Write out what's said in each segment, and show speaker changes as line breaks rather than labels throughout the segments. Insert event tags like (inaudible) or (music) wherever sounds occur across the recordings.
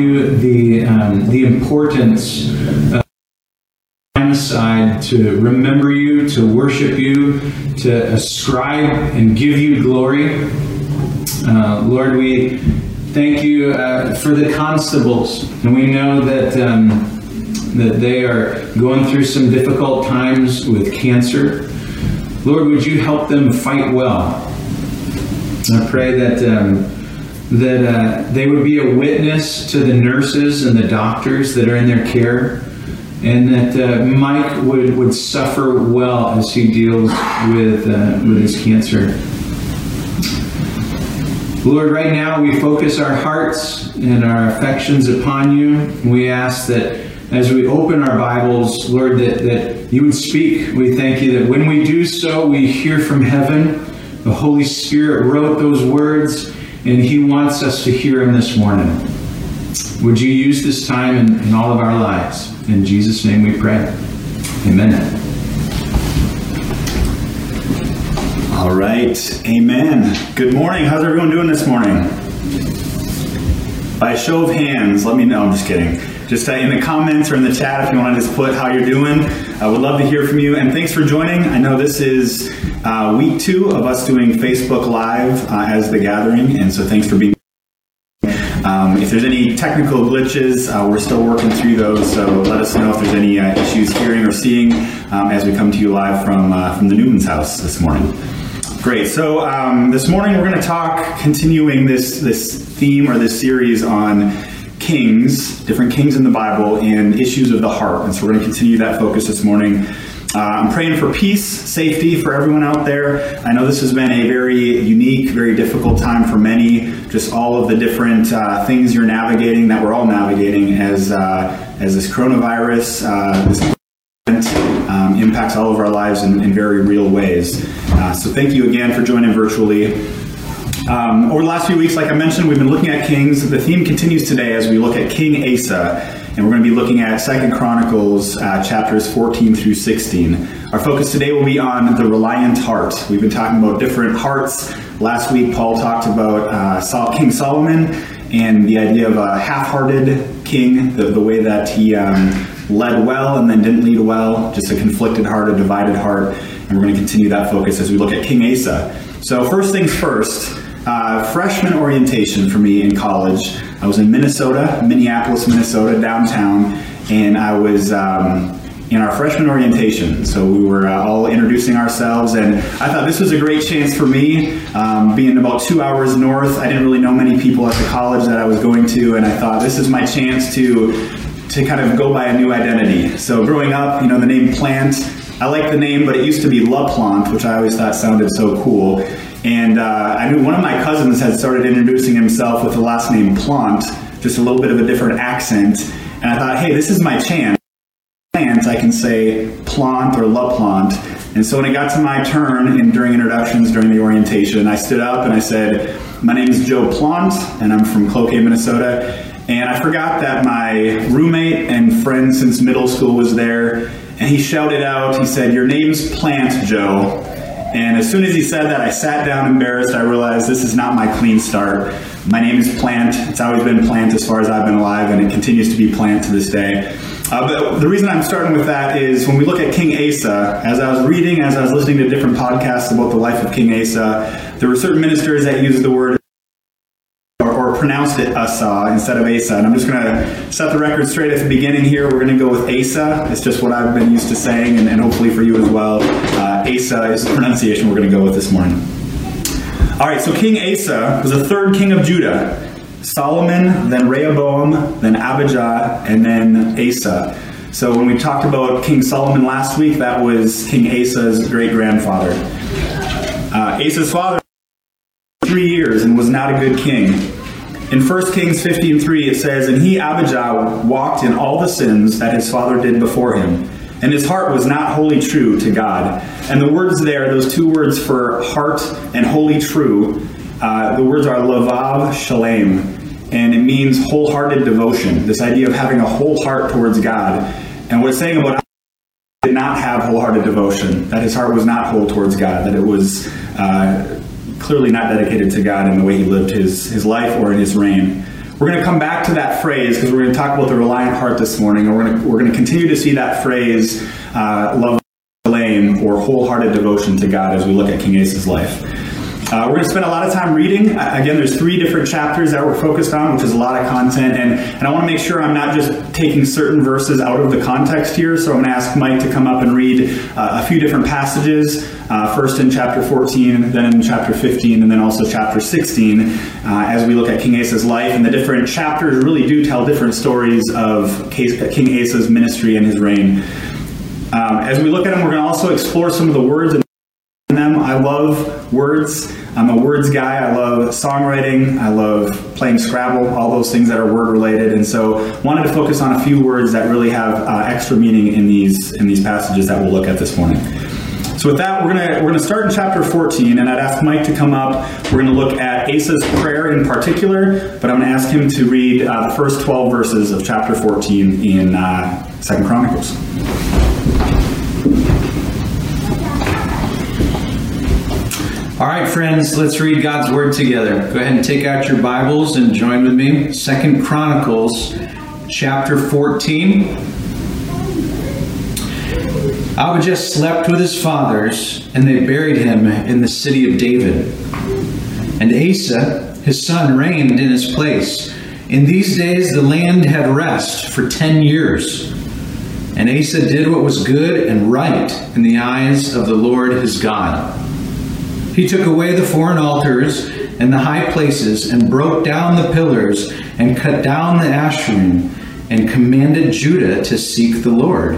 value the um, the importance aside to remember you, to worship you, to ascribe and give you glory. Uh, Lord, we thank you uh, for the constables, and we know that. Um, that they are going through some difficult times with cancer. Lord, would you help them fight well? I pray that um, that uh, they would be a witness to the nurses and the doctors that are in their care, and that uh, Mike would, would suffer well as he deals with uh, with his cancer. Lord, right now we focus our hearts and our affections upon you. We ask that as we open our Bibles, Lord, that, that you would speak. We thank you that when we do so, we hear from heaven. The Holy Spirit wrote those words, and He wants us to hear Him this morning. Would you use this time in, in all of our lives? In Jesus' name we pray. Amen.
All right. Amen. Good morning. How's everyone doing this morning? By a show of hands, let me know. I'm just kidding just uh, in the comments or in the chat if you want to just put how you're doing. I would love to hear from you. And thanks for joining. I know this is uh, week two of us doing Facebook Live uh, as the gathering, and so thanks for being. Um, if there's any technical glitches, uh, we're still working through those, so let us know if there's any uh, issues hearing or seeing um, as we come to you live from uh, from the Newman's house this morning. Great. So um, this morning we're going to talk, continuing this this theme or this series on kings, different kings in the Bible, and issues of the heart. And so we're going to continue that focus this morning. Uh, I'm praying for peace, safety for everyone out there. I know this has been a very unique, very difficult time for many. Just all of the different uh, things you're navigating that we're all navigating as uh, as this coronavirus, uh, this um, impacts all of our lives in, in very real ways. Uh, so thank you again for joining virtually. Um, over the last few weeks, like I mentioned, we've been looking at kings. The theme continues today as we look at King Asa, and we're going to be looking at Second Chronicles uh, chapters 14 through 16. Our focus today will be on the reliant heart. We've been talking about different hearts. Last week, Paul talked about uh, King Solomon and the idea of a half-hearted king, the, the way that he um, led well and then didn't lead well, just a conflicted heart, a divided heart. And we're going to continue that focus as we look at King Asa. So first things first, uh, freshman orientation for me in college. I was in Minnesota, Minneapolis, Minnesota, downtown, and I was um, in our freshman orientation. So we were uh, all introducing ourselves, and I thought this was a great chance for me. Um, being about two hours north, I didn't really know many people at the college that I was going to, and I thought this is my chance to to kind of go by a new identity. So growing up, you know, the name Plant. I like the name, but it used to be La Plante, which I always thought sounded so cool. And uh, I knew one of my cousins had started introducing himself with the last name Plant, just a little bit of a different accent. And I thought, hey, this is my chance. I can say plant or la plant. And so when it got to my turn and during introductions during the orientation, I stood up and I said, My name is Joe Plant, and I'm from Cloquet, Minnesota. And I forgot that my roommate and friend since middle school was there, and he shouted out, he said, Your name's Plant, Joe. And as soon as he said that, I sat down embarrassed. I realized this is not my clean start. My name is Plant. It's always been Plant as far as I've been alive, and it continues to be Plant to this day. Uh, but the reason I'm starting with that is when we look at King Asa, as I was reading, as I was listening to different podcasts about the life of King Asa, there were certain ministers that used the word or pronounced it Asa instead of Asa. And I'm just going to set the record straight at the beginning here. We're going to go with Asa. It's just what I've been used to saying, and, and hopefully for you as well. Asa is the pronunciation we're going to go with this morning. All right, so King Asa was the third king of Judah. Solomon, then Rehoboam, then Abijah, and then Asa. So when we talked about King Solomon last week, that was King Asa's great grandfather. Uh, Asa's father three years and was not a good king. In 1 Kings 15 3, it says, And he, Abijah, walked in all the sins that his father did before him, and his heart was not wholly true to God. And the words there, those two words for heart and wholly true, uh, the words are lavav shalem, and it means wholehearted devotion. This idea of having a whole heart towards God. And what it's saying about did not have wholehearted devotion, that his heart was not whole towards God, that it was uh, clearly not dedicated to God in the way he lived his, his life or in his reign. We're going to come back to that phrase because we're going to talk about the reliant heart this morning, and we're going to, we're going to continue to see that phrase, uh, lavav shalem, or wholehearted devotion to God as we look at King Asa's life. Uh, we're going to spend a lot of time reading. Again, there's three different chapters that we're focused on, which is a lot of content. And, and I want to make sure I'm not just taking certain verses out of the context here. So I'm going to ask Mike to come up and read uh, a few different passages. Uh, first in chapter 14, then in chapter 15, and then also chapter 16, uh, as we look at King Asa's life. And the different chapters really do tell different stories of King Asa's ministry and his reign. Um, as we look at them, we're going to also explore some of the words in them. I love words. I'm a words guy. I love songwriting. I love playing Scrabble, all those things that are word related. And so, wanted to focus on a few words that really have uh, extra meaning in these in these passages that we'll look at this morning. So with that, we're gonna we're gonna start in chapter 14, and I'd ask Mike to come up. We're gonna look at Asa's prayer in particular, but I'm gonna ask him to read uh, the first 12 verses of chapter 14 in uh, Second Chronicles.
All right, friends, let's read God's word together. Go ahead and take out your Bibles and join with me. Second Chronicles chapter 14. Abijah slept with his fathers, and they buried him in the city of David. And Asa, his son, reigned in his place. In these days the land had rest for ten years. And Asa did what was good and right in the eyes of the Lord his God. He took away the foreign altars and the high places and broke down the pillars and cut down the Asherim and commanded Judah to seek the Lord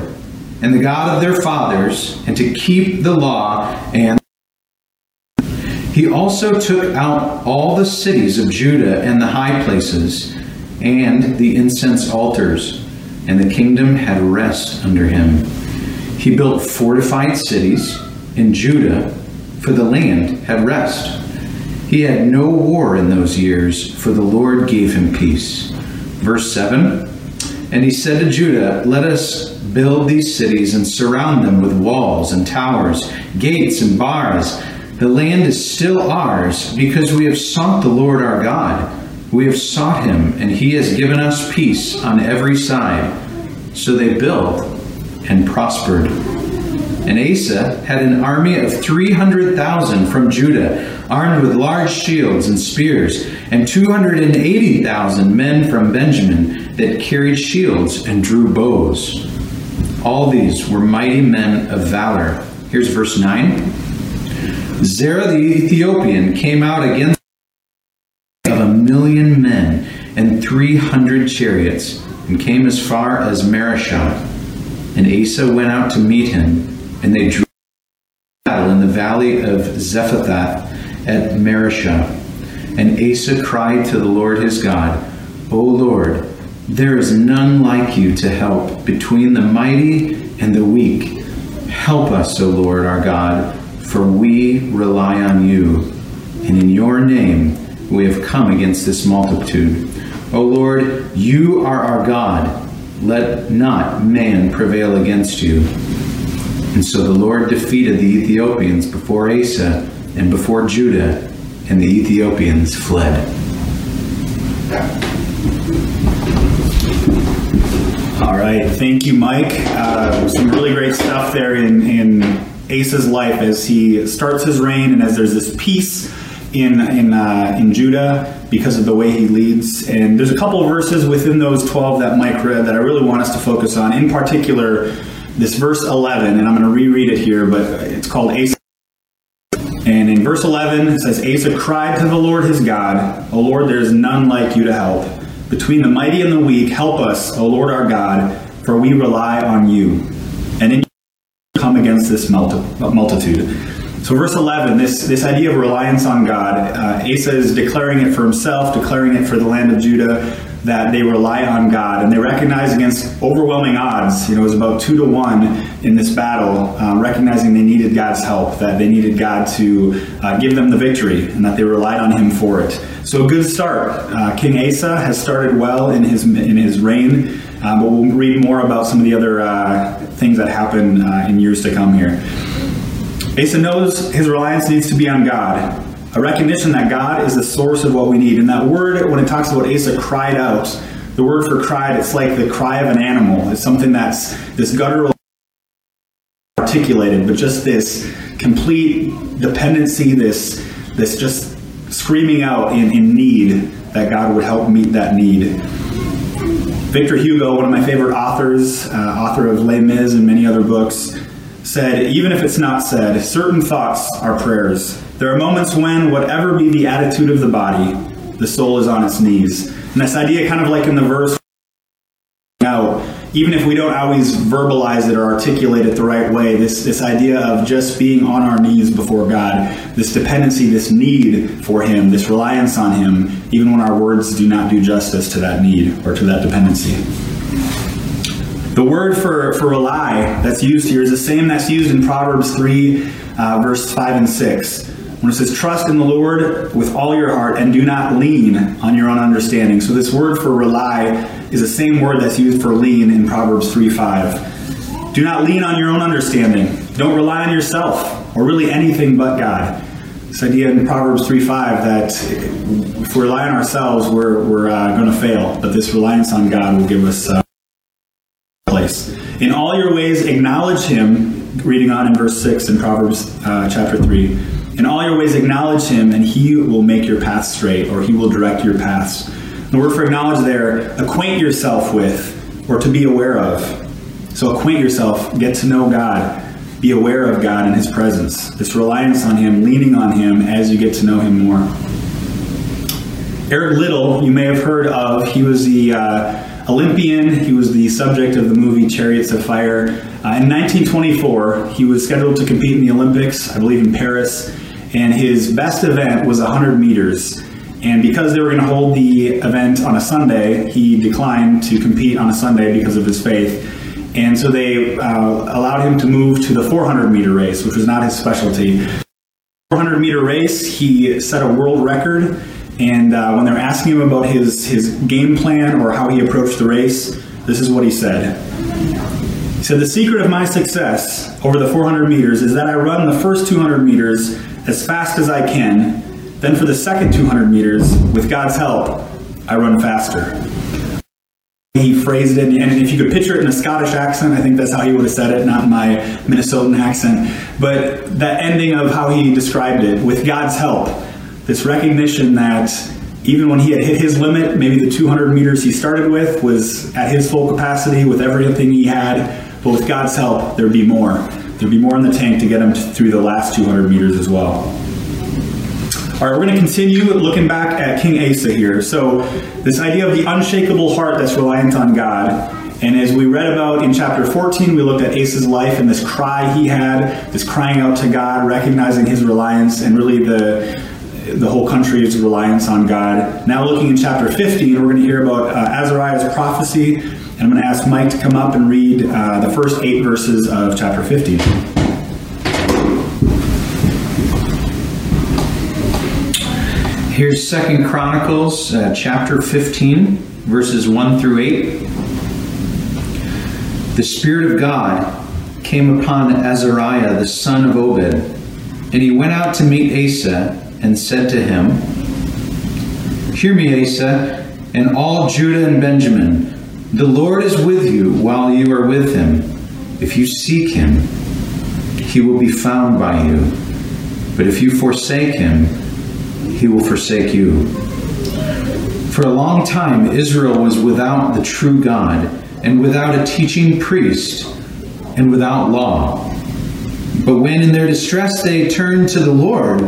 and the God of their fathers and to keep the law and he also took out all the cities of Judah and the high places and the incense altars, and the kingdom had rest under him. He built fortified cities in Judah for the land had rest. He had no war in those years, for the Lord gave him peace. Verse 7 And he said to Judah, Let us build these cities and surround them with walls and towers, gates and bars. The land is still ours because we have sought the Lord our God. We have sought him, and he has given us peace on every side. So they built and prospered. And Asa had an army of 300,000 from Judah, armed with large shields and spears, and 280,000 men from Benjamin that carried shields and drew bows. All these were mighty men of valor. Here's verse 9. Zerah the Ethiopian came out against of a million men and 300 chariots, and came as far as Mareshah. And Asa went out to meet him and they drew battle in the valley of Zephathah at Mareshah. And Asa cried to the Lord his God, O Lord, there is none like you to help between the mighty and the weak. Help us, O Lord our God, for we rely on you. And in your name we have come against this multitude. O Lord, you are our God. Let not man prevail against you. And so the Lord defeated the Ethiopians before Asa and before Judah, and the Ethiopians fled.
All right, thank you, Mike. Uh, some really great stuff there in, in Asa's life as he starts his reign and as there's this peace in in uh, in Judah because of the way he leads. And there's a couple of verses within those 12 that Mike read that I really want us to focus on. In particular, this verse 11, and I'm going to reread it here, but it's called Asa. And in verse 11, it says, Asa cried to the Lord his God, O Lord, there is none like you to help. Between the mighty and the weak, help us, O Lord our God, for we rely on you. And in you come against this multitude. So, verse 11, this, this idea of reliance on God, uh, Asa is declaring it for himself, declaring it for the land of Judah, that they rely on God and they recognize against overwhelming odds, you know, it was about two to one in this battle, um, recognizing they needed God's help, that they needed God to uh, give them the victory, and that they relied on Him for it. So, a good start. Uh, King Asa has started well in his in his reign. uh, but we'll read more about some of the other uh, things that happen uh, in years to come here. Asa knows his reliance needs to be on God, a recognition that God is the source of what we need. And that word, when it talks about Asa cried out, the word for cried, it's like the cry of an animal. It's something that's this guttural articulated, but just this complete dependency, this this just screaming out in, in need that God would help meet that need. Victor Hugo, one of my favorite authors, uh, author of Les Mis and many other books, said, Even if it's not said, certain thoughts are prayers. There are moments when, whatever be the attitude of the body, the soul is on its knees. And this idea, kind of like in the verse, out, even if we don't always verbalize it or articulate it the right way, this, this idea of just being on our knees before God, this dependency, this need for Him, this reliance on Him, even when our words do not do justice to that need or to that dependency. The word for, for rely that's used here is the same that's used in Proverbs 3, uh, verse 5 and 6. When it says, Trust in the Lord with all your heart and do not lean on your own understanding. So, this word for rely is the same word that's used for lean in Proverbs 3 5. Do not lean on your own understanding. Don't rely on yourself or really anything but God. This idea in Proverbs 3 5 that if we rely on ourselves, we're, we're uh, going to fail. But this reliance on God will give us uh, place. In all your ways, acknowledge Him, reading on in verse 6 in Proverbs uh, chapter 3. In all your ways, acknowledge Him, and He will make your path straight, or He will direct your paths. The word for acknowledge there, acquaint yourself with, or to be aware of. So acquaint yourself, get to know God, be aware of God and His presence. This reliance on Him, leaning on Him as you get to know Him more. Eric Liddell, you may have heard of. He was the uh, Olympian. He was the subject of the movie Chariots of Fire. Uh, in 1924, he was scheduled to compete in the Olympics, I believe in Paris, and his best event was 100 meters. And because they were going to hold the event on a Sunday, he declined to compete on a Sunday because of his faith. And so they uh, allowed him to move to the 400 meter race, which was not his specialty. 400 meter race, he set a world record. And uh, when they're asking him about his, his game plan or how he approached the race, this is what he said. He said, The secret of my success over the 400 meters is that I run the first 200 meters as fast as I can. Then for the second 200 meters, with God's help, I run faster. He phrased it, and if you could picture it in a Scottish accent, I think that's how he would have said it, not my Minnesotan accent. But that ending of how he described it, with God's help, this recognition that even when he had hit his limit, maybe the 200 meters he started with was at his full capacity with everything he had, but with God's help, there'd be more. There'd be more in the tank to get him through the last 200 meters as well. All right, we're going to continue looking back at King Asa here. So, this idea of the unshakable heart that's reliant on God. And as we read about in chapter 14, we looked at Asa's life and this cry he had, this crying out to God, recognizing his reliance, and really the the whole country's reliance on God. Now, looking in chapter 15, we're going to hear about uh, Azariah's prophecy, and I'm going to ask Mike to come up and read uh, the first eight verses of chapter 15.
Here's Second Chronicles uh, chapter 15, verses 1 through 8. The Spirit of God came upon Azariah the son of Obed, and he went out to meet Asa and said to him, Hear me, Asa, and all Judah and Benjamin. The Lord is with you while you are with him. If you seek him, he will be found by you. But if you forsake him, he will forsake you. For a long time, Israel was without the true God, and without a teaching priest, and without law. But when in their distress they turned to the Lord,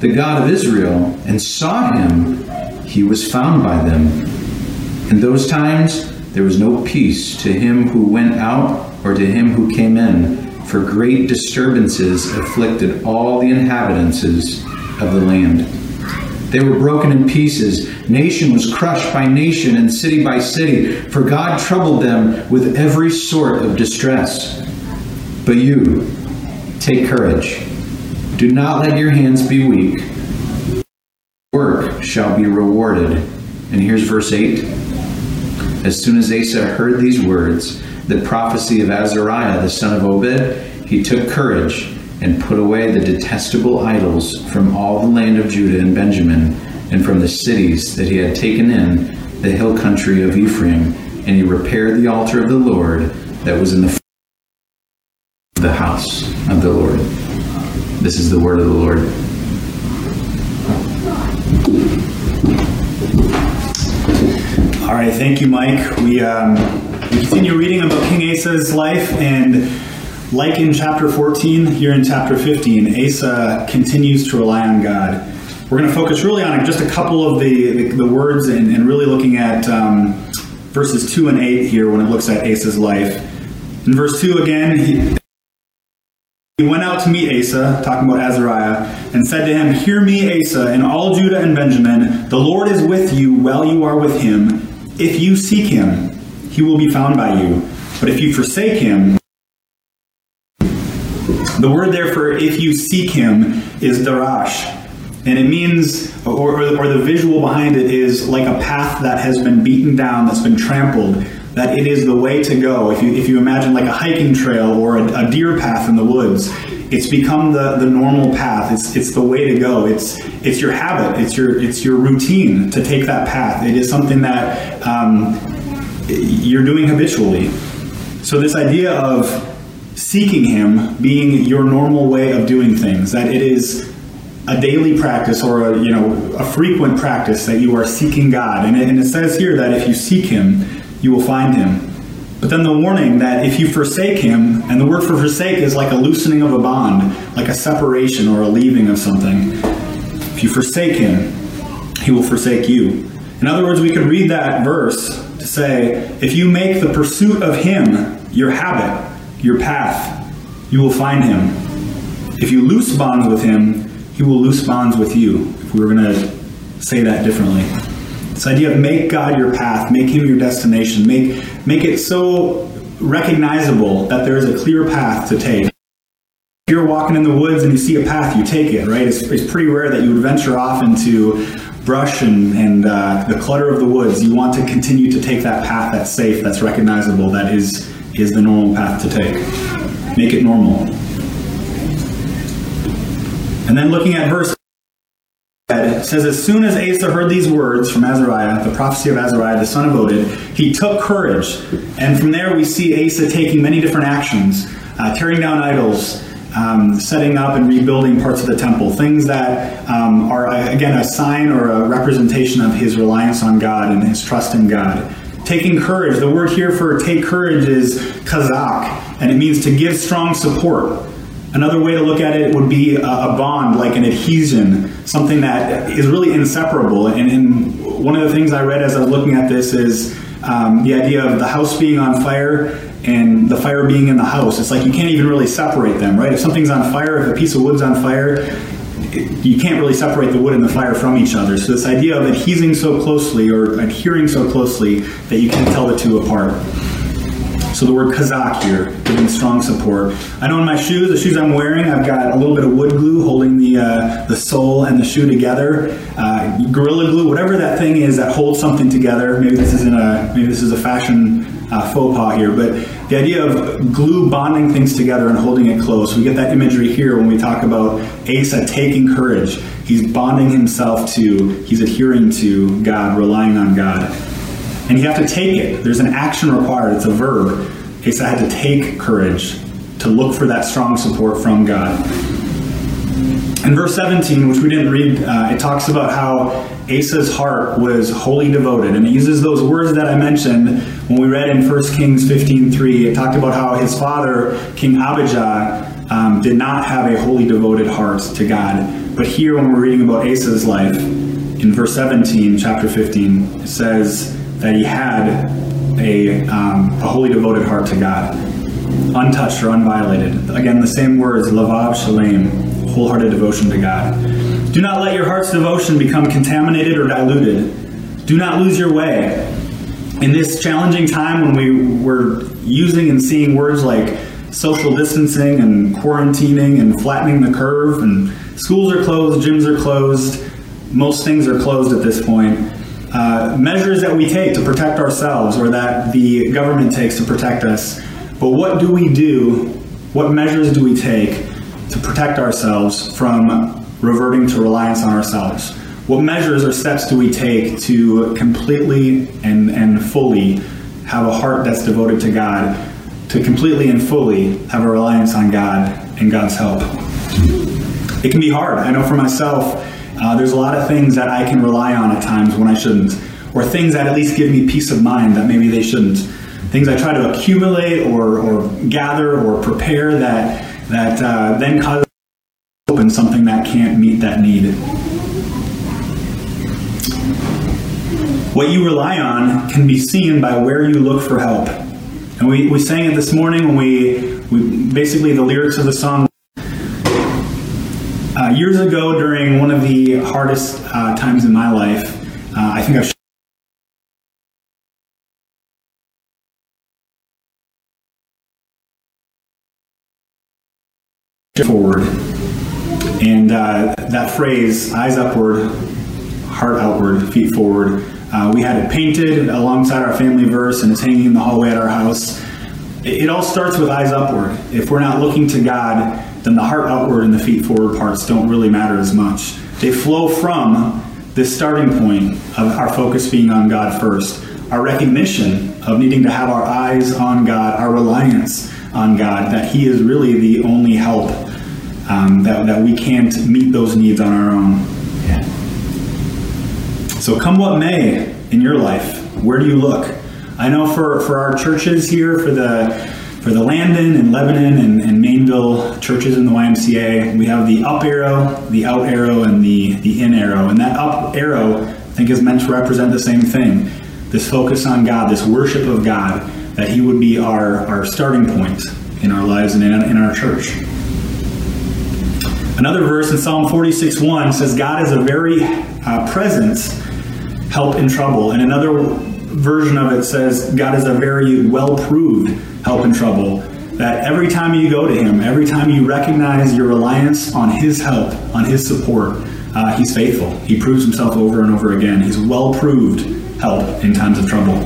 the God of Israel, and sought him, he was found by them. In those times there was no peace to him who went out or to him who came in, for great disturbances afflicted all the inhabitants of the land. They were broken in pieces. Nation was crushed by nation and city by city, for God troubled them with every sort of distress. But you, take courage. Do not let your hands be weak. Work shall be rewarded. And here's verse 8 As soon as Asa heard these words, the prophecy of Azariah the son of Obed, he took courage and put away the detestable idols from all the land of Judah and Benjamin, and from the cities that he had taken in the hill country of Ephraim, and he repaired the altar of the Lord that was in the the house of the Lord. This is the word of the Lord.
All right, thank you, Mike. We, um, we continue reading about King Asa's life, and like in chapter 14, here in chapter 15, Asa continues to rely on God. We're going to focus really on just a couple of the, the, the words and, and, really looking at um, verses 2 and 8 here when it looks at Asa's life. In verse 2 again, he, he went out to meet Asa, talking about Azariah, and said to him, Hear me, Asa, and all Judah and Benjamin. The Lord is with you while you are with him. If you seek him, he will be found by you. But if you forsake him, the word there for if you seek him is darash. And it means, or, or the visual behind it is like a path that has been beaten down, that's been trampled, that it is the way to go. If you, if you imagine like a hiking trail or a, a deer path in the woods, it's become the, the normal path. It's, it's the way to go. It's, it's your habit. It's your, it's your routine to take that path. It is something that um, you're doing habitually. So this idea of seeking Him being your normal way of doing things, that it is a daily practice or a, you know a frequent practice that you are seeking God. And it, and it says here that if you seek Him, you will find him. But then the warning that if you forsake him, and the word for forsake is like a loosening of a bond, like a separation or a leaving of something. If you forsake him, he will forsake you. In other words, we could read that verse to say, if you make the pursuit of him your habit, your path, you will find him. If you loose bonds with him, he will loose bonds with you. If we were going to say that differently. This idea of make God your path, make Him your destination, make, make it so recognizable that there is a clear path to take. If you're walking in the woods and you see a path, you take it, right? It's, it's pretty rare that you would venture off into brush and, and uh, the clutter of the woods. You want to continue to take that path that's safe, that's recognizable, that is, is the normal path to take. Make it normal. And then looking at verse it says, As soon as Asa heard these words from Azariah, the prophecy of Azariah, the son of Oded, he took courage. And from there we see Asa taking many different actions, uh, tearing down idols, um, setting up and rebuilding parts of the temple, things that um, are, again, a sign or a representation of his reliance on God and his trust in God. Taking courage, the word here for take courage is kazak, and it means to give strong support. Another way to look at it would be a, bond, like an adhesion, something that is really inseparable. And, and, one of the things I read as I was looking at this is um, the idea of the house being on fire and the fire being in the house. It's like you can't even really separate them, right? If something's on fire, if a piece of wood's on fire, it, you can't really separate the wood and the fire from each other. So this idea of adhesing so closely or adhering so closely that you can't tell the two apart. So the word kazak here, giving strong support. I know in my shoes, the shoes I'm wearing, I've got a little bit of wood glue holding the uh, the sole and the shoe together. Uh, Gorilla glue, whatever that thing is that holds something together. Maybe this isn't a maybe this is a fashion uh, faux pas here, but the idea of glue bonding things together and holding it close. We get that imagery here when we talk about Asa taking courage. He's bonding himself to, he's adhering to God, relying on God. And you have to take it. There's an action required, it's a verb. Asa had to take courage to look for that strong support from God. In verse 17, which we didn't read, uh, it talks about how Asa's heart was wholly devoted. And it uses those words that I mentioned when we read in 1 Kings 15.3. It talked about how his father, King Abijah, um, did not have a wholly devoted heart to God. But here, when we're reading about Asa's life, in verse 17, chapter 15, it says, that he had a, um, a wholly devoted heart to God, untouched or unviolated. Again, the same words, lavav shalem, wholehearted devotion to God. Do not let your heart's devotion become contaminated or diluted. Do not lose your way. In this challenging time when we were using and seeing words like social distancing and quarantining and flattening the curve, and schools are closed, gyms are closed, most things are closed at this point uh, measures that we take to protect ourselves or that the government takes to protect us. But what do we do? What measures do we take to protect ourselves from reverting to reliance on ourselves? What measures or steps do we take to completely and, and fully have a heart that's devoted to God, to completely and fully have a reliance on God and God's help? It can be hard. I know for myself, uh, there's a lot of things that I can rely on at times when I shouldn't, or things that at least give me peace of mind that maybe they shouldn't. Things I try to accumulate or, or gather or prepare that that uh, then cause open something that can't meet that need. What you rely on can be seen by where you look for help. And we, we sang it this morning when we, we basically the lyrics of the song uh, years ago, during one of the hardest uh, times in my life, uh, I think I've forward. And uh, that phrase, eyes upward, heart outward, feet forward, uh, we had it painted alongside our family verse and it's hanging in the hallway at our house. It, it all starts with eyes upward. If we're not looking to God, then the heart outward and the feet forward parts don't really matter as much. They flow from this starting point of our focus being on God first, our recognition of needing to have our eyes on God, our reliance on God, that He is really the only help, um, that, that we can't meet those needs on our own. Yeah. So, come what may in your life, where do you look? I know for, for our churches here, for the for the Landen and Lebanon and, and, Maineville churches in the YMCA, we have the up arrow, the out arrow, and the, the in arrow. And that up arrow, I think, is meant to represent the same thing this focus on God, this worship of God, that He would be our, our starting point in our lives and in, in our church. Another verse in Psalm 46 1 says, God is a very uh, present help in trouble. And another version of it says, God is a very well proved help in trouble. That every time you go to Him, every time you recognize your reliance on His help, on His support, uh, He's faithful. He proves Himself over and over again. He's well proved help in times of trouble.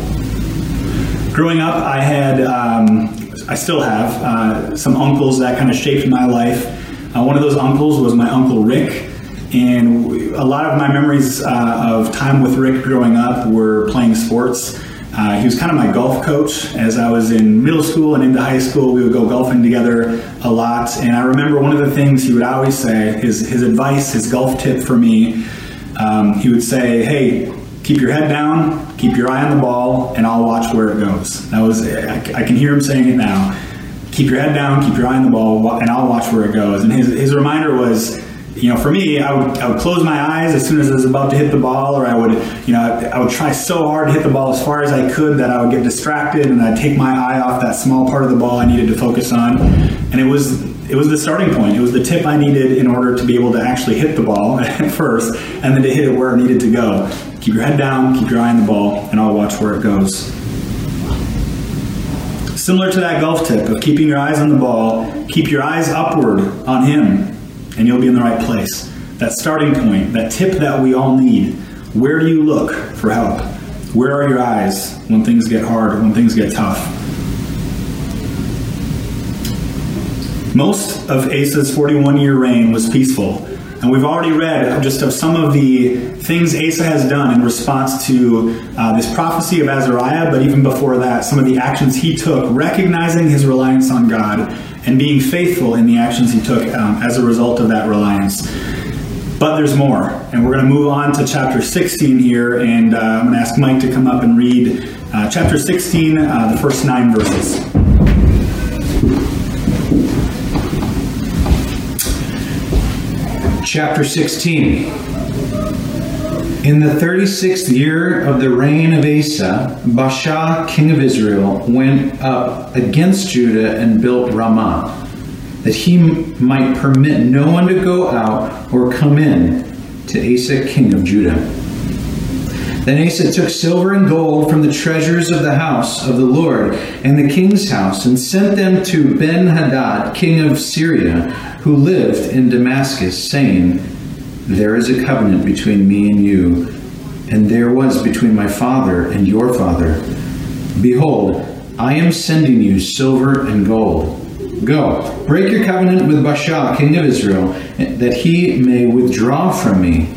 Growing up, I had, um, I still have, uh, some uncles that kind of shaped my life. Uh, one of those uncles was my Uncle Rick. And a lot of my memories uh, of time with Rick growing up were playing sports. Uh, he was kind of my golf coach as I was in middle school and into high school. We would go golfing together a lot. And I remember one of the things he would always say, his, his advice, his golf tip for me, um, he would say, Hey, keep your head down, keep your eye on the ball, and I'll watch where it goes. That was, I, I can hear him saying it now. Keep your head down, keep your eye on the ball, and I'll watch where it goes. And his, his reminder was, you know, for me, I would, I would close my eyes as soon as I was about to hit the ball, or I would, you know, I would try so hard to hit the ball as far as I could that I would get distracted and I'd take my eye off that small part of the ball I needed to focus on. And it was, it was the starting point. It was the tip I needed in order to be able to actually hit the ball (laughs) at first, and then to hit it where it needed to go. Keep your head down, keep your eye on the ball, and I'll watch where it goes. Similar to that golf tip of keeping your eyes on the ball, keep your eyes upward on Him and you'll be in the right place. That starting point, that tip that we all need. Where do you look for help? Where are your eyes when things get hard, when things get tough? Most of Asa's 41 year reign was peaceful. And we've already read just of some of the things Asa has done in response to uh, this prophecy of Azariah, but even before that, some of the actions he took, recognizing his reliance on God and being faithful in the actions he took um, as a result of that reliance. But there's more, and we're going to move on to chapter 16 here, and uh, I'm going to ask Mike to come up and read uh, chapter 16, uh, the first nine verses.
Chapter 16. In the 36th year of the reign of Asa, Baasha, king of Israel, went up against Judah and built Ramah, that he might permit no one to go out or come in to Asa, king of Judah. Then Asa took silver and gold from the treasures of the house of the Lord and the king's house, and sent them to Ben Hadad, king of Syria, who lived in Damascus, saying, there is a covenant between me and you, and there was between my father and your father. Behold, I am sending you silver and gold. Go, break your covenant with Baasha, king of Israel, that he may withdraw from me.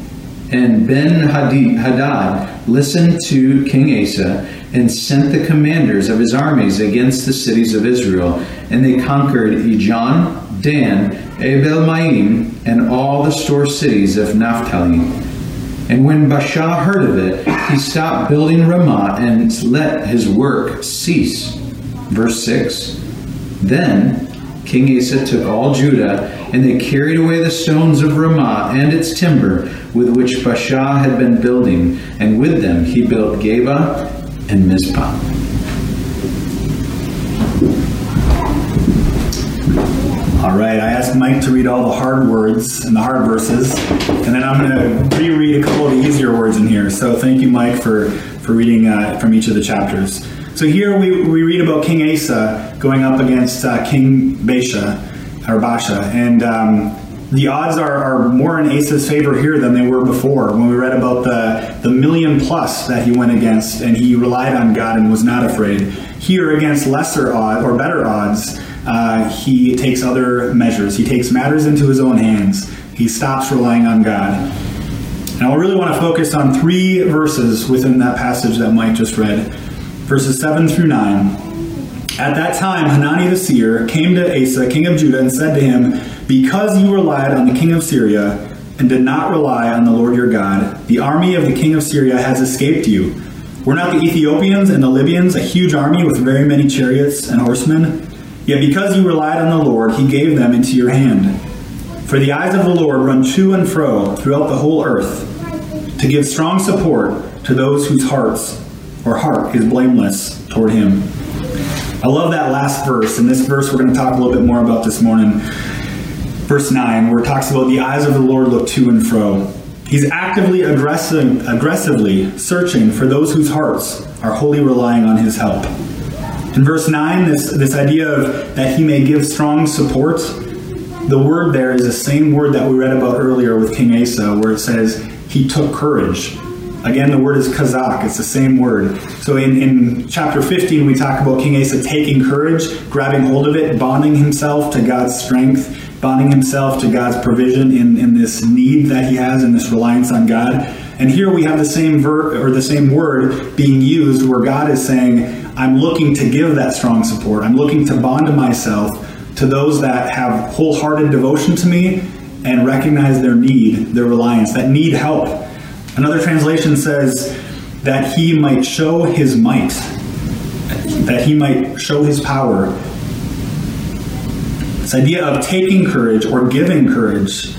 And Ben Hadad listened to King Asa and sent the commanders of his armies against the cities of Israel, and they conquered Ijon, Dan, Abel Maim, and all the store cities of Naphtali. And when Baasha heard of it, he stopped building Ramah and let his work cease. Verse 6 Then King Asa took all Judah, and they carried away the stones of Ramah and its timber with which Baasha had been building, and with them he built Geba and Mizpah.
All right, I asked Mike to read all the hard words and the hard verses, and then I'm going to reread a couple of the easier words in here. So thank you, Mike, for, for reading uh, from each of the chapters. So here we, we read about King Asa going up against uh, King Baasha, or Baasha, and um, the odds are, are more in Asa's favor here than they were before. When we read about the, the million plus that he went against and he relied on God and was not afraid. Here, against lesser odds or better odds, uh, he takes other measures. He takes matters into his own hands. He stops relying on God. And I really want to focus on three verses within that passage that Mike just read verses 7 through 9. At that time, Hanani the seer came to Asa, king of Judah, and said to him, because you relied on the king of Syria and did not rely on the Lord your God, the army of the king of Syria has escaped you. Were not the Ethiopians and the Libyans a huge army with very many chariots and horsemen? Yet because you relied on the Lord, he gave them into your hand. For the eyes of the Lord run to and fro throughout the whole earth, to give strong support to those whose hearts or heart is blameless toward him. I love that last verse, and this verse we're going to talk a little bit more about this morning verse 9, where it talks about the eyes of the Lord look to and fro. He's actively aggressive, aggressively searching for those whose hearts are wholly relying on his help. In verse 9, this, this idea of that he may give strong support, the word there is the same word that we read about earlier with King Asa, where it says he took courage. Again, the word is kazak. It's the same word. So in, in chapter 15, we talk about King Asa taking courage, grabbing hold of it, bonding himself to God's strength bonding himself to God's provision in, in this need that he has and this reliance on God. And here we have the same ver- or the same word being used where God is saying, I'm looking to give that strong support. I'm looking to bond myself to those that have wholehearted devotion to me and recognize their need, their reliance, that need help. Another translation says that he might show his might, that he might show his power this idea of taking courage or giving courage,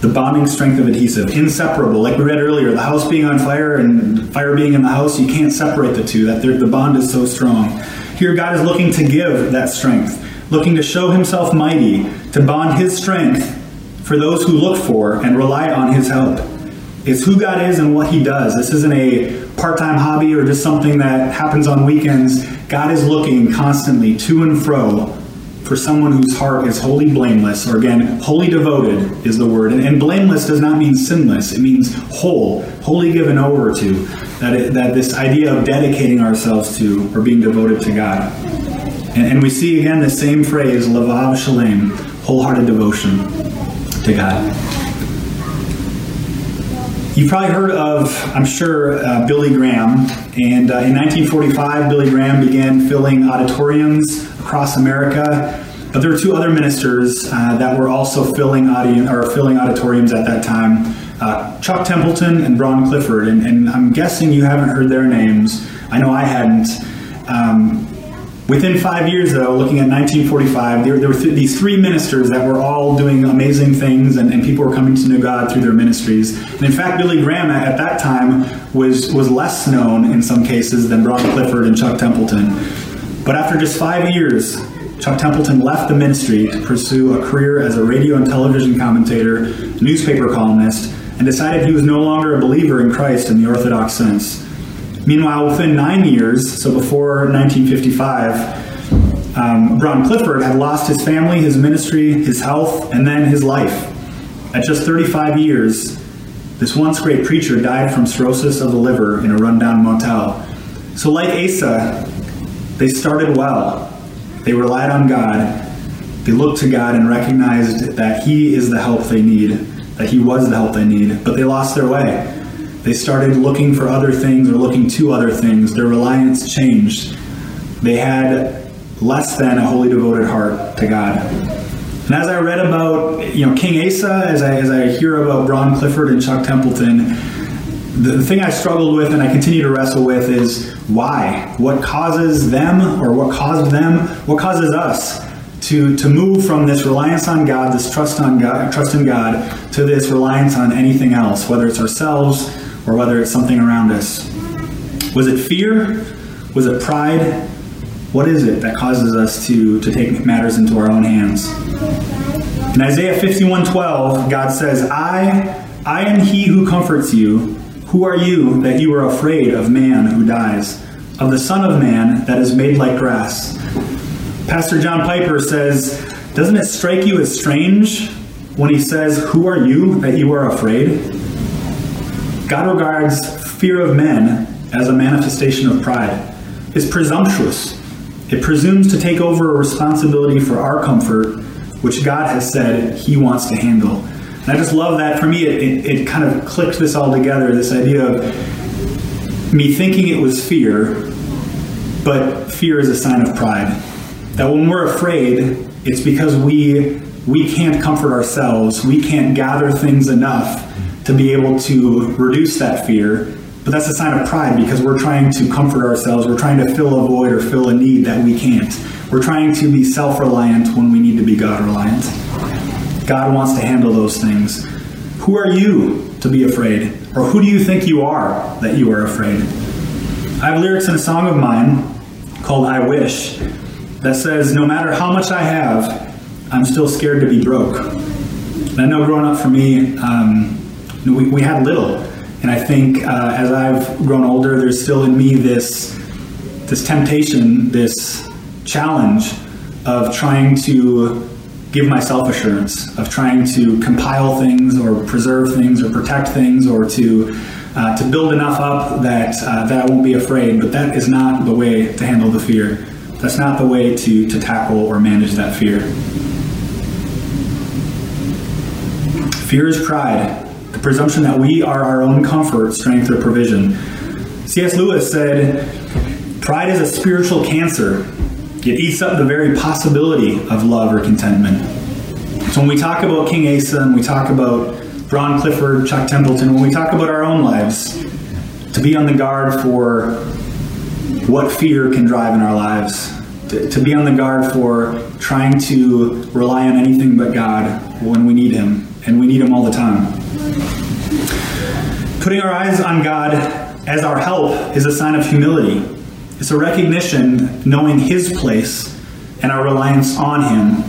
the bonding strength of adhesive, inseparable. Like we read earlier, the house being on fire and fire being in the house, you can't separate the two. That the bond is so strong. Here, God is looking to give that strength, looking to show Himself mighty, to bond His strength for those who look for and rely on His help. It's who God is and what He does. This isn't a part time hobby or just something that happens on weekends. God is looking constantly to and fro for someone whose heart is wholly blameless, or again, wholly devoted is the word. And, and blameless does not mean sinless, it means whole, wholly given over to. That, it, that this idea of dedicating ourselves to or being devoted to God. And, and we see again the same phrase, lavav shalem, wholehearted devotion to God. You've probably heard of, I'm sure, uh, Billy Graham. And uh, in 1945, Billy Graham began filling auditoriums across America. But there were two other ministers uh, that were also filling audience or filling auditoriums at that time. Uh, Chuck Templeton and Bron Clifford, and, and, I'm guessing you haven't heard their names. I know I hadn't. Um, within five years, though, looking at 1945, there, there were th- these three ministers that were all doing amazing things, and, and, people were coming to know God through their ministries. And in fact, Billy Graham at, at that time was was less known in some cases than Bron Clifford and Chuck Templeton. But after just five years, Chuck Templeton left the ministry to pursue a career as a radio and television commentator, newspaper columnist, and decided he was no longer a believer in Christ in the Orthodox sense. Meanwhile, within nine years, so before 1955, um, Bron Clifford had lost his family, his ministry, his health, and then his life. At just 35 years, This once great preacher died from cirrhosis of the liver in a rundown motel. So, like Asa, they started well. They relied on God. They looked to God and recognized that He is the help they need, that He was the help they need, but they lost their way. They started looking for other things or looking to other things. Their reliance changed. They had less than a wholly devoted heart to God. And as I read about, you know, King Asa, as I, as I hear about Bron Clifford and Chuck Templeton, the, thing I struggled with and I continue to wrestle with is why? What causes them or what caused them? What causes us to, to move from this reliance on God, this trust on God, trust in God, to this reliance on anything else, whether it's ourselves or whether it's something around us? Was it fear? Was it pride? What is it that causes us to, to take matters into our own hands? In Isaiah 51:12, God says, I, I am he who comforts you. Who are you that you are afraid of man who dies, of the Son of Man that is made like grass? Pastor John Piper says, Doesn't it strike you as strange when he says, Who are you that you are afraid? God regards fear of men as a manifestation of pride. It's presumptuous. It presumes to take over a responsibility for our comfort, which God has said He wants to handle. And I just love that. For me, it, it, it kind of clicked this all together this idea of me thinking it was fear, but fear is a sign of pride. That when we're afraid, it's because we we can't comfort ourselves. We can't gather things enough to be able to reduce that fear. But that's a sign of pride because we're trying to comfort ourselves. We're trying to fill a void or fill a need that we can't. We're trying to be self reliant when we need to be God reliant. God wants to handle those things. Who are you to be afraid? Or who do you think you are that you are afraid? I have lyrics in a song of mine called I Wish that says, No matter how much I have, I'm still scared to be broke. And I know growing up for me, um, we, we had little. And I think uh, as I've grown older, there's still in me this, this temptation, this challenge of trying to give myself assurance, of trying to compile things or preserve things or protect things or to, uh, to build enough up that, uh, that I won't be afraid. But that is not the way to handle the fear. That's not the way to, to tackle or manage that fear. Fear is pride, the presumption that we are our own comfort, strength, or provision. C.S. Lewis said, Pride is a spiritual cancer. It eats up the very possibility of love or contentment. So when we talk about King Asa and we talk about Bron Clifford, Chuck Templeton, when we talk about our own lives, to be on the guard for what fear can drive in our lives, to, to be on the guard for trying to rely on anything but God when we need Him, and we need Him all the time. Putting our eyes on God as our help is a sign of humility. It's a recognition knowing His place and our reliance on Him.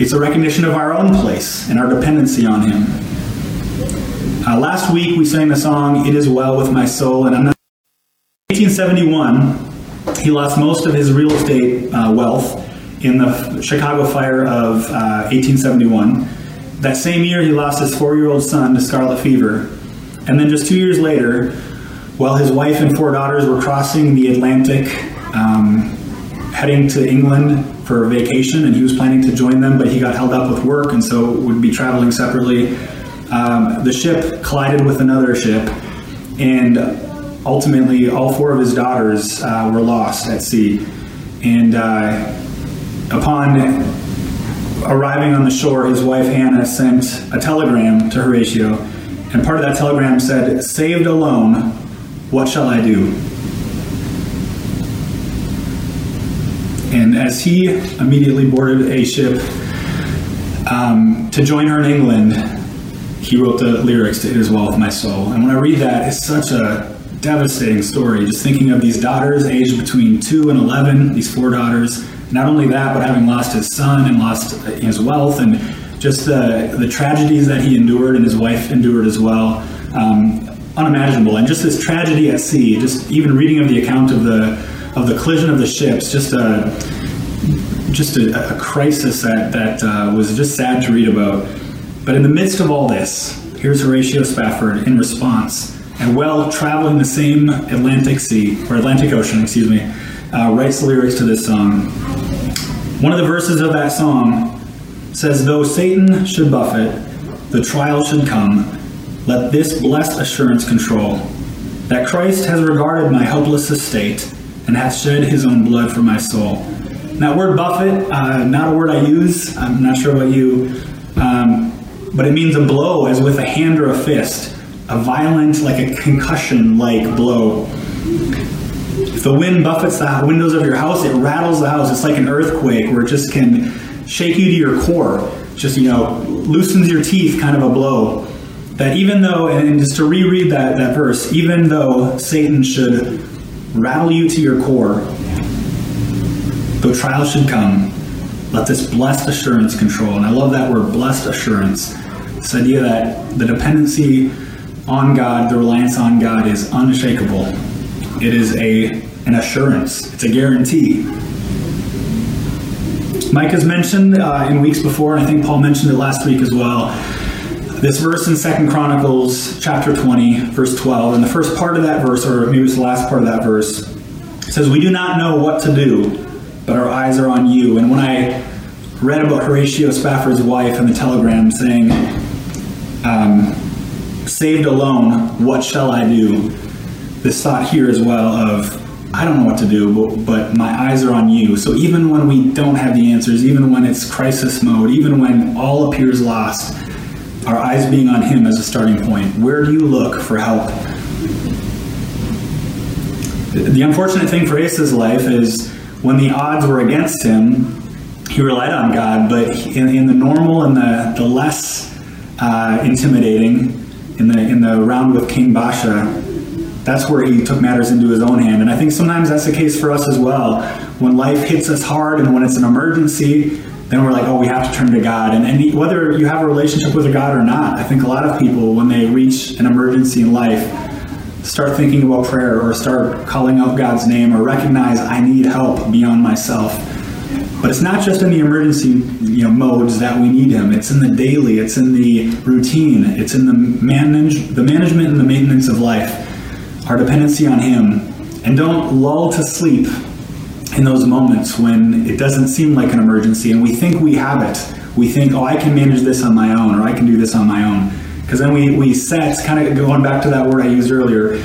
It's a recognition of our own place and our dependency on Him. Uh, last week we sang the song "It Is Well with My Soul," and I'm not. 1871, he lost most of his real estate uh, wealth in the Chicago fire of uh, 1871. That same year, he lost his four-year-old son to scarlet fever, and then just two years later, while his wife and four daughters were crossing the Atlantic, um, heading to England for a vacation, and he was planning to join them, but he got held up with work, and so would be traveling separately. Um, the ship collided with another ship, and ultimately, all four of his daughters uh, were lost at sea. And uh, upon arriving on the shore, his wife Hannah sent a telegram to Horatio, and part of that telegram said, Saved alone, what shall I do? And as he immediately boarded a ship um, to join her in England, he wrote the lyrics to It Is Well With My Soul. And when I read that, it's such a devastating story. Just thinking of these daughters aged between 2 and 11, these four daughters. Not only that, but having lost his son and lost his wealth and just the, the tragedies that he endured and his wife endured as well. Um, unimaginable. And just this tragedy at sea, just even reading of the account of the, of the collision of the ships, just a, just a, a crisis that, that uh, was just sad to read about. But in the midst of all this, here's Horatio Spafford in response. And while traveling the same Atlantic Sea, or Atlantic Ocean, excuse me, uh, writes the lyrics to this song. One of the verses of that song says, Though Satan should buffet, the trial should come, let this blessed assurance control that Christ has regarded my helpless estate and hath shed his own blood for my soul. That word buffet, uh, not a word I use, I'm not sure about you, um, but it means a blow as with a hand or a fist, a violent, like a concussion like blow. If the wind buffets the windows of your house, it rattles the house. It's like an earthquake where it just can shake you to your core. Just, you know, loosens your teeth kind of a blow. That even though, and just to reread that, that verse, even though Satan should rattle you to your core, though trials should come, let this blessed assurance control. And I love that word, blessed assurance. This idea that the dependency on God, the reliance on God is unshakable. It is a an assurance. It's a guarantee. Mike has mentioned uh, in weeks before, and I think Paul mentioned it last week as well. This verse in Second Chronicles chapter 20, verse 12, and the first part of that verse, or maybe it's the last part of that verse, says, We do not know what to do, but our eyes are on you. And when I read about Horatio Spafford's wife in the telegram saying, um, Saved alone, what shall I do? This thought here as well of, I don't know what to do, but, but my eyes are on you. So even when we don't have the answers, even when it's crisis mode, even when all appears lost, our eyes being on Him as a starting point. Where do you look for help? The unfortunate thing for Asa's life is when the odds were against him, he relied on God, but in, in the normal and the, the less uh, intimidating, in the, in the round with King Baasha, that's where he took matters into his own hand. And I think sometimes that's the case for us as well. When life hits us hard and when it's an emergency, then we're like, oh, we have to turn to God. And, and whether you have a relationship with a God or not, I think a lot of people, when they reach an emergency in life, start thinking about prayer or start calling out God's name or recognize I need help beyond myself. But it's not just in the emergency you know, modes that we need Him. It's in the daily. It's in the routine. It's in the manage the management and the maintenance of life our dependency on Him, and don't lull to sleep in those moments when it doesn't seem like an emergency and we think we have it. We think, oh, I can manage this on my own, or I can do this on my own. Because then we, we set, kind of going back to that word I used earlier,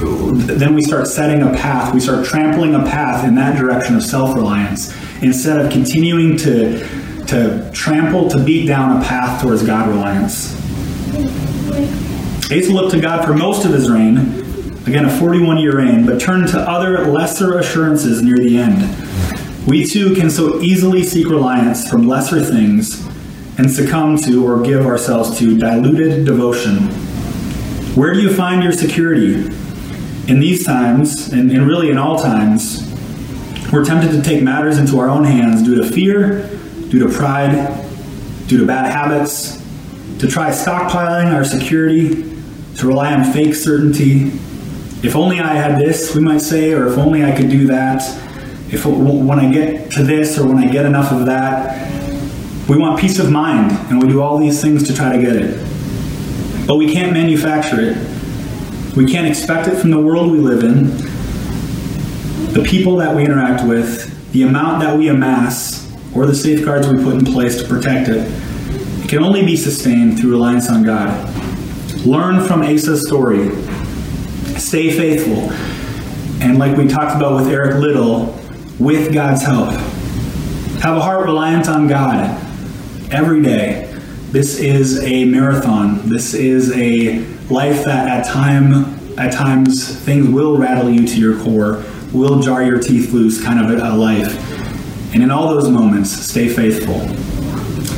then we start setting a path, we start trampling a path in that direction of self reliance instead of continuing to, to trample, to beat down a path towards God reliance. Asa looked to God for most of his reign, Again, a 41 year reign, but turn to other lesser assurances near the end. We too can so easily seek reliance from lesser things and succumb to or give ourselves to diluted devotion. Where do you find your security? In these times, and, and really in all times, we're tempted to take matters into our own hands due to fear, due to pride, due to bad habits, to try stockpiling our security, to rely on fake certainty, if only I had this, we might say, or if only I could do that. If when I get to this or when I get enough of that, we want peace of mind, and we do all these things to try to get it. But we can't manufacture it. We can't expect it from the world we live in, the people that we interact with, the amount that we amass, or the safeguards we put in place to protect it. It can only be sustained through reliance on God. Learn from Asa's story Stay faithful. And like we talked about with Eric Liddell, with God's help. Have a heart reliant on God every day. This is a marathon. This is a life that at time at times things will rattle you to your core, will jar your teeth loose, kind of a life. And in all those moments, stay faithful.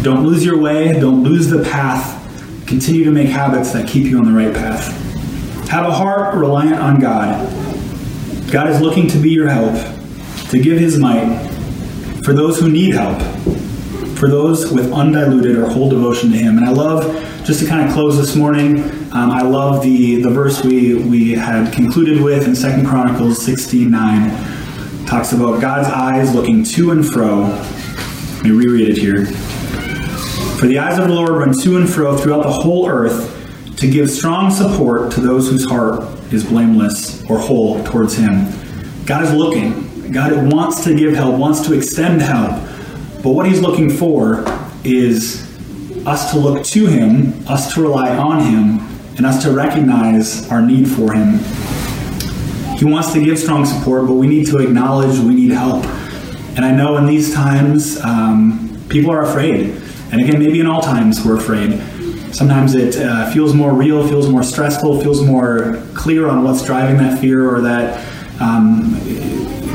Don't lose your way, don't lose the path. Continue to make habits that keep you on the right path. Have a heart reliant on God. God is looking to be your help, to give his might for those who need help, for those with undiluted or whole devotion to him. And I love, just to kind of close this morning, um, I love the, the verse we, we had concluded with in Second Chronicles 69. Talks about God's eyes looking to and fro. Let me reread it here. For the eyes of the Lord run to and fro throughout the whole earth to give strong support to those whose heart is blameless or whole towards Him. God is looking. God wants to give help, wants to extend help. But what He's looking for is us to look to Him, us to rely on Him, and us to recognize our need for Him. He wants to give strong support, but we need to acknowledge we need help. And I know in these times, um, people are afraid. And again, maybe in all times we're afraid. Sometimes it uh, feels more real, feels more stressful, feels more clear on what's driving that fear or that um,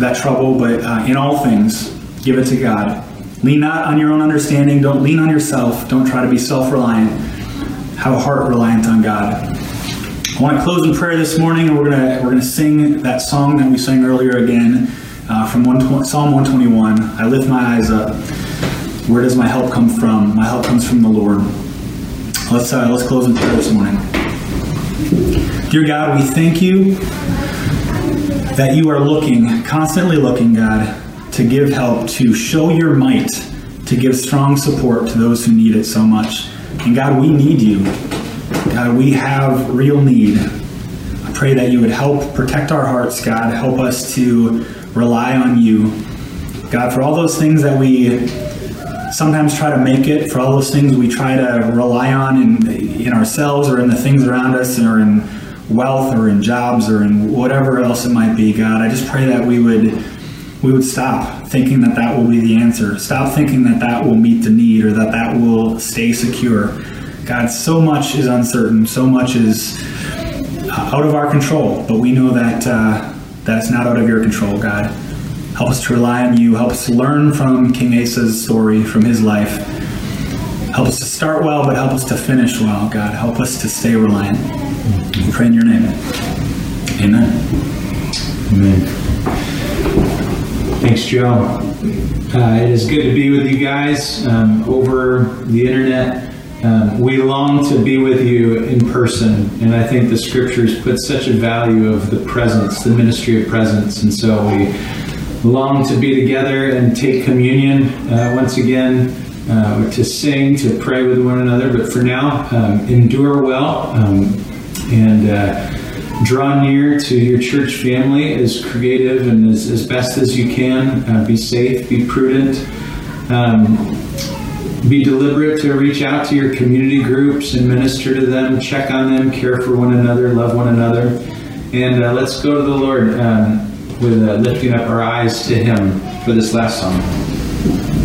that trouble. But uh, in all things, give it to God. Lean not on your own understanding. Don't lean on yourself. Don't try to be self-reliant. Have a heart reliant on God. I want to close in prayer this morning, we're gonna we're gonna sing that song that we sang earlier again uh, from one, Psalm 121. I lift my eyes up. Where does my help come from? My help comes from the Lord. Let's uh, let's close in prayer this morning. Dear God, we thank you that you are looking, constantly looking, God, to give help, to show your might, to give strong support to those who need it so much. And God, we need you. God, we have real need. I pray that you would help protect our hearts, God. Help us to rely on you. God, for all those things that we sometimes try to make it, for all those things we try to rely on in, in ourselves or in the things around us or in wealth or in jobs or in whatever else it might be, God, I just pray that we would we would stop thinking that that will be the answer. Stop thinking that that will meet the need or that that will stay secure. God, so much is uncertain, so much is uh, out of our control, but we know that uh, that's not out of your control, God. Help us to rely on you. Help us to learn from King Asa's story, from his life. Help us to start well, but help us to finish well, God. Help us to stay reliant. We pray in your name. Amen.
Amen. Thanks, Joe. Uh, it is good to be with you guys um, over the internet. Um, we long to be with you in person, and I think the scriptures put such a value of the presence, the ministry of presence, and so we long to be together and take communion uh, once again, uh, to sing, to pray with one another. But for now, um, endure well um, and uh, draw near to your church family as creative and as, as best as you can. Uh, be safe, be prudent. Um, be deliberate to reach out to your community groups and minister to them, check on them, care for one another, love one another. And uh, let's go to the Lord um, with uh, lifting up our eyes to Him for this last song.